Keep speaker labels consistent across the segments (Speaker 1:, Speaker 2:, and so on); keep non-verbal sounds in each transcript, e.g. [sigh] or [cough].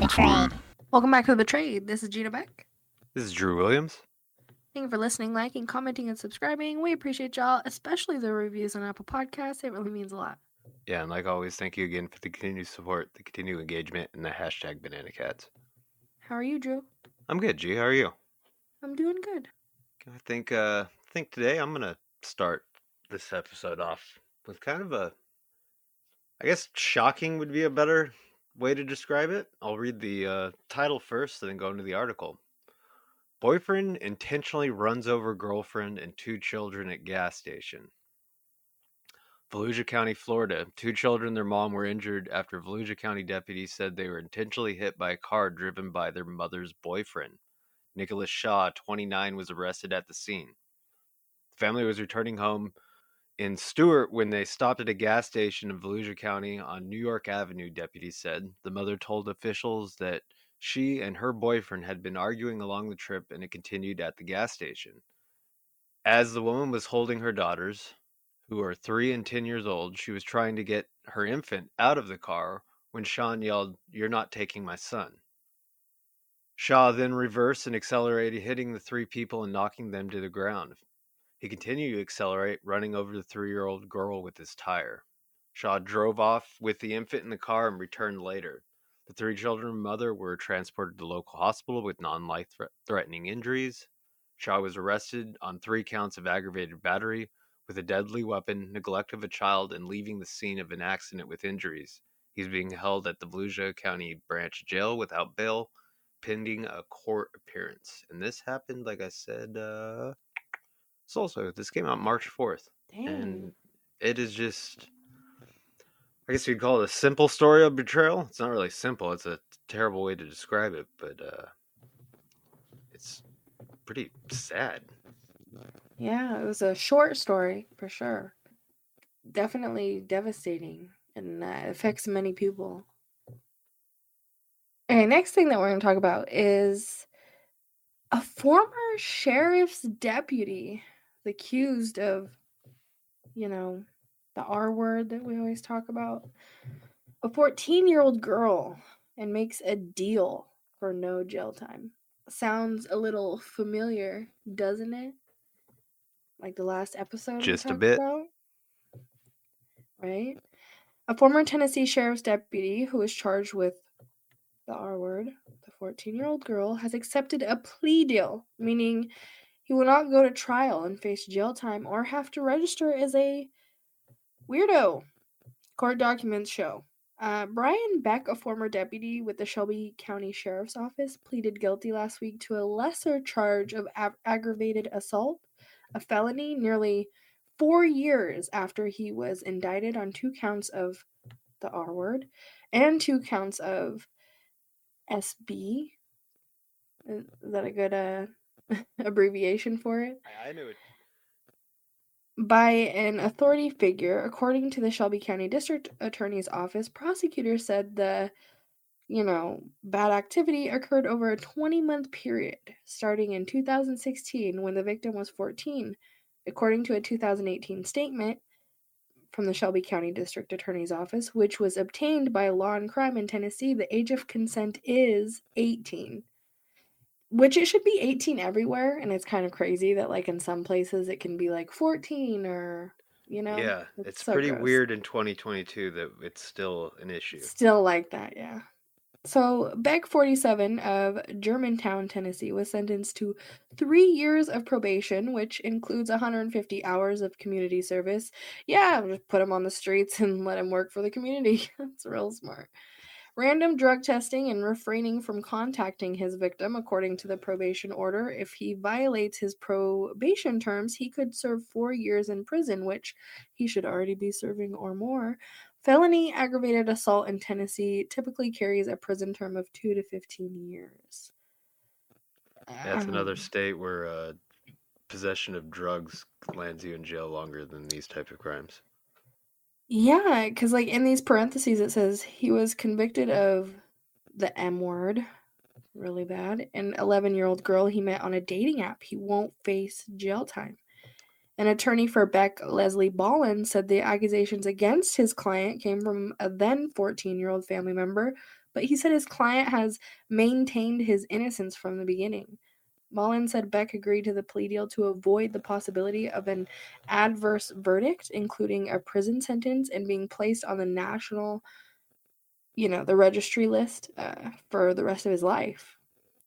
Speaker 1: Betrayed.
Speaker 2: Welcome back to the Betrayed. This is Gina Beck.
Speaker 3: This is Drew Williams.
Speaker 2: Thank you for listening, liking, commenting, and subscribing. We appreciate y'all, especially the reviews on Apple Podcasts. It really means a lot.
Speaker 3: Yeah, and like always, thank you again for the continued support, the continued engagement, and the hashtag Banana Cats.
Speaker 2: How are you, Drew?
Speaker 3: I'm good, G. How are you?
Speaker 2: I'm doing good.
Speaker 3: I think uh I think today I'm gonna start this episode off with kind of a I guess shocking would be a better way to describe it. I'll read the uh, title first and then go into the article. Boyfriend intentionally runs over girlfriend and two children at gas station. Volusia County, Florida. Two children and their mom were injured after Volusia County deputies said they were intentionally hit by a car driven by their mother's boyfriend. Nicholas Shaw, 29, was arrested at the scene. The family was returning home in Stuart, when they stopped at a gas station in Volusia County on New York Avenue, deputies said. The mother told officials that she and her boyfriend had been arguing along the trip and it continued at the gas station. As the woman was holding her daughters, who are three and 10 years old, she was trying to get her infant out of the car when Shaw yelled, You're not taking my son. Shaw then reversed and accelerated, hitting the three people and knocking them to the ground. He continued to accelerate, running over the three year old girl with his tire. Shaw drove off with the infant in the car and returned later. The three children and mother were transported to local hospital with non life threatening injuries. Shaw was arrested on three counts of aggravated battery with a deadly weapon, neglect of a child, and leaving the scene of an accident with injuries. He's being held at the Volusia County Branch Jail without bail, pending a court appearance. And this happened, like I said, uh, it's also this came out March fourth, and it is just. I guess you'd call it a simple story of betrayal. It's not really simple. It's a terrible way to describe it, but uh, it's pretty sad.
Speaker 2: Yeah, it was a short story for sure. Definitely devastating and that affects many people. Okay, next thing that we're going to talk about is a former sheriff's deputy accused of, you know, the R word that we always talk about. A 14 year old girl and makes a deal for no jail time. Sounds a little familiar, doesn't it? Like the last episode.
Speaker 3: Just a bit.
Speaker 2: About? Right? A former Tennessee sheriff's deputy who was charged with the R word, the 14 year old girl, has accepted a plea deal, meaning he will not go to trial and face jail time or have to register as a weirdo. Court documents show. Uh, Brian Beck, a former deputy with the Shelby County Sheriff's Office, pleaded guilty last week to a lesser charge of ag- aggravated assault, a felony, nearly four years after he was indicted on two counts of the R word and two counts of SB. Is that a good uh, abbreviation for it.
Speaker 3: I, I knew it.
Speaker 2: By an authority figure, according to the Shelby County District Attorney's Office, prosecutors said the, you know, bad activity occurred over a 20 month period, starting in 2016 when the victim was 14. According to a 2018 statement from the Shelby County District Attorney's Office, which was obtained by Law and Crime in Tennessee, the age of consent is 18 which it should be 18 everywhere and it's kind of crazy that like in some places it can be like 14 or you know
Speaker 3: yeah it's, it's so pretty gross. weird in 2022 that it's still an issue.
Speaker 2: Still like that yeah. So beck 47 of germantown tennessee was sentenced to three years of probation which includes 150 hours of community service. Yeah just put him on the streets and let him work for the community. [laughs] That's real smart Random drug testing and refraining from contacting his victim, according to the probation order. If he violates his probation terms, he could serve four years in prison, which he should already be serving or more. Felony aggravated assault in Tennessee typically carries a prison term of two to 15 years.
Speaker 3: That's um, another state where uh, possession of drugs lands you in jail longer than these type of crimes.
Speaker 2: Yeah, because like in these parentheses it says he was convicted of the M word, really bad, an 11 year old girl he met on a dating app. He won't face jail time. An attorney for Beck, Leslie Ballin, said the accusations against his client came from a then 14 year old family member, but he said his client has maintained his innocence from the beginning. Ballin said Beck agreed to the plea deal to avoid the possibility of an adverse verdict, including a prison sentence and being placed on the national, you know, the registry list uh, for the rest of his life.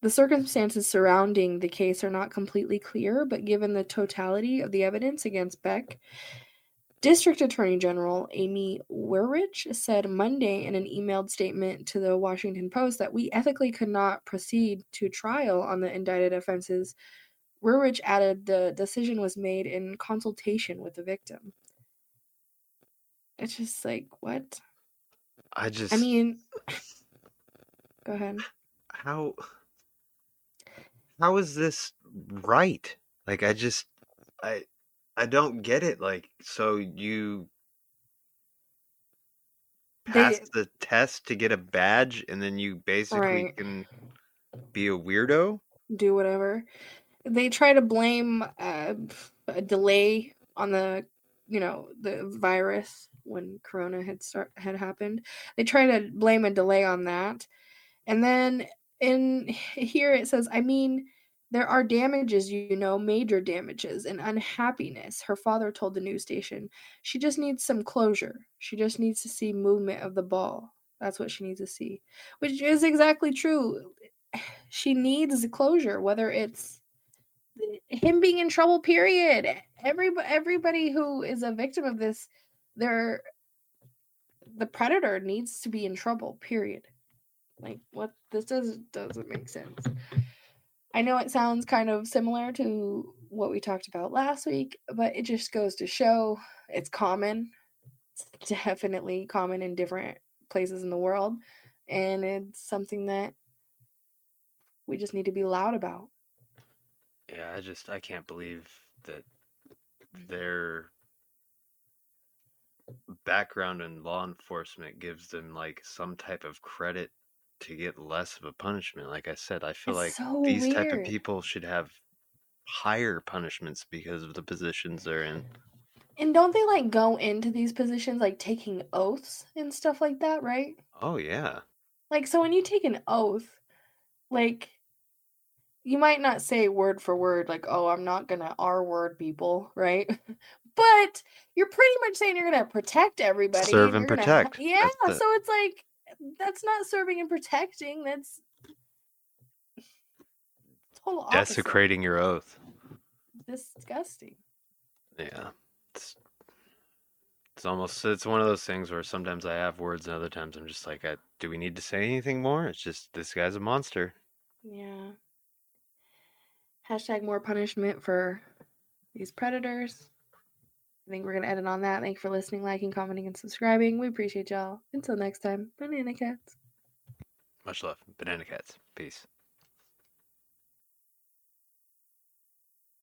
Speaker 2: The circumstances surrounding the case are not completely clear, but given the totality of the evidence against Beck, District Attorney General Amy Weirich said Monday in an emailed statement to the Washington Post that we ethically could not proceed to trial on the indicted offenses. Weirich added the decision was made in consultation with the victim. It's just like, what?
Speaker 3: I just.
Speaker 2: I mean, [laughs] go ahead.
Speaker 3: how how is this right? Like I just I I don't get it. Like so you
Speaker 2: They-
Speaker 3: pass the test to get a badge and then you basically
Speaker 2: Right.
Speaker 3: can be a weirdo?
Speaker 2: do whatever. They try to blame uh, a delay on the, you know, the virus when Corona had start had happened. They try to blame a delay on that, and then in [laughs] here it says, I mean, there are damages, you know, major damages and unhappiness. Her father told the news station. She just needs some closure. She just needs to see movement of the ball. That's what she needs to see, which is exactly true [sighs] she needs closure whether it's him being in trouble period everybody everybody who is a victim of this they're the predator needs to be in trouble period like what this does doesn't make sense i know it sounds kind of similar to what we talked about last week but it just goes to show it's common it's definitely common in different places in the world and it's something that we just need to be loud about.
Speaker 3: Yeah, I just I can't believe that mm-hmm. their background in law enforcement gives them like some type of credit to get less of a punishment. Like I said, I feel
Speaker 2: It's
Speaker 3: like
Speaker 2: so
Speaker 3: these type of people should have higher punishments because of the positions they're in.
Speaker 2: And don't they like go into these positions like taking oaths and stuff like that, right?
Speaker 3: Oh yeah.
Speaker 2: Like so when you take an oath, like you might not say word for word like, "Oh, I'm not going to R word people," right? [laughs] but you're pretty much saying you're going to protect everybody.
Speaker 3: Serve and
Speaker 2: gonna
Speaker 3: protect.
Speaker 2: yeah,
Speaker 3: the-
Speaker 2: so it's like that's not serving and protecting. That's total opposite.
Speaker 3: Desecrating your oath.
Speaker 2: Disgusting.
Speaker 3: Yeah. It's it's almost it's one of those things where sometimes I have words and other times I'm just like, I, do we need to say anything more? It's just this guy's a monster.
Speaker 2: Yeah. Hashtag more punishment for these predators. I think we're going to end it on that. Thank you for listening, liking, commenting, and subscribing. We appreciate y'all. Until next time, banana cats.
Speaker 3: Much love. Banana cats. Peace.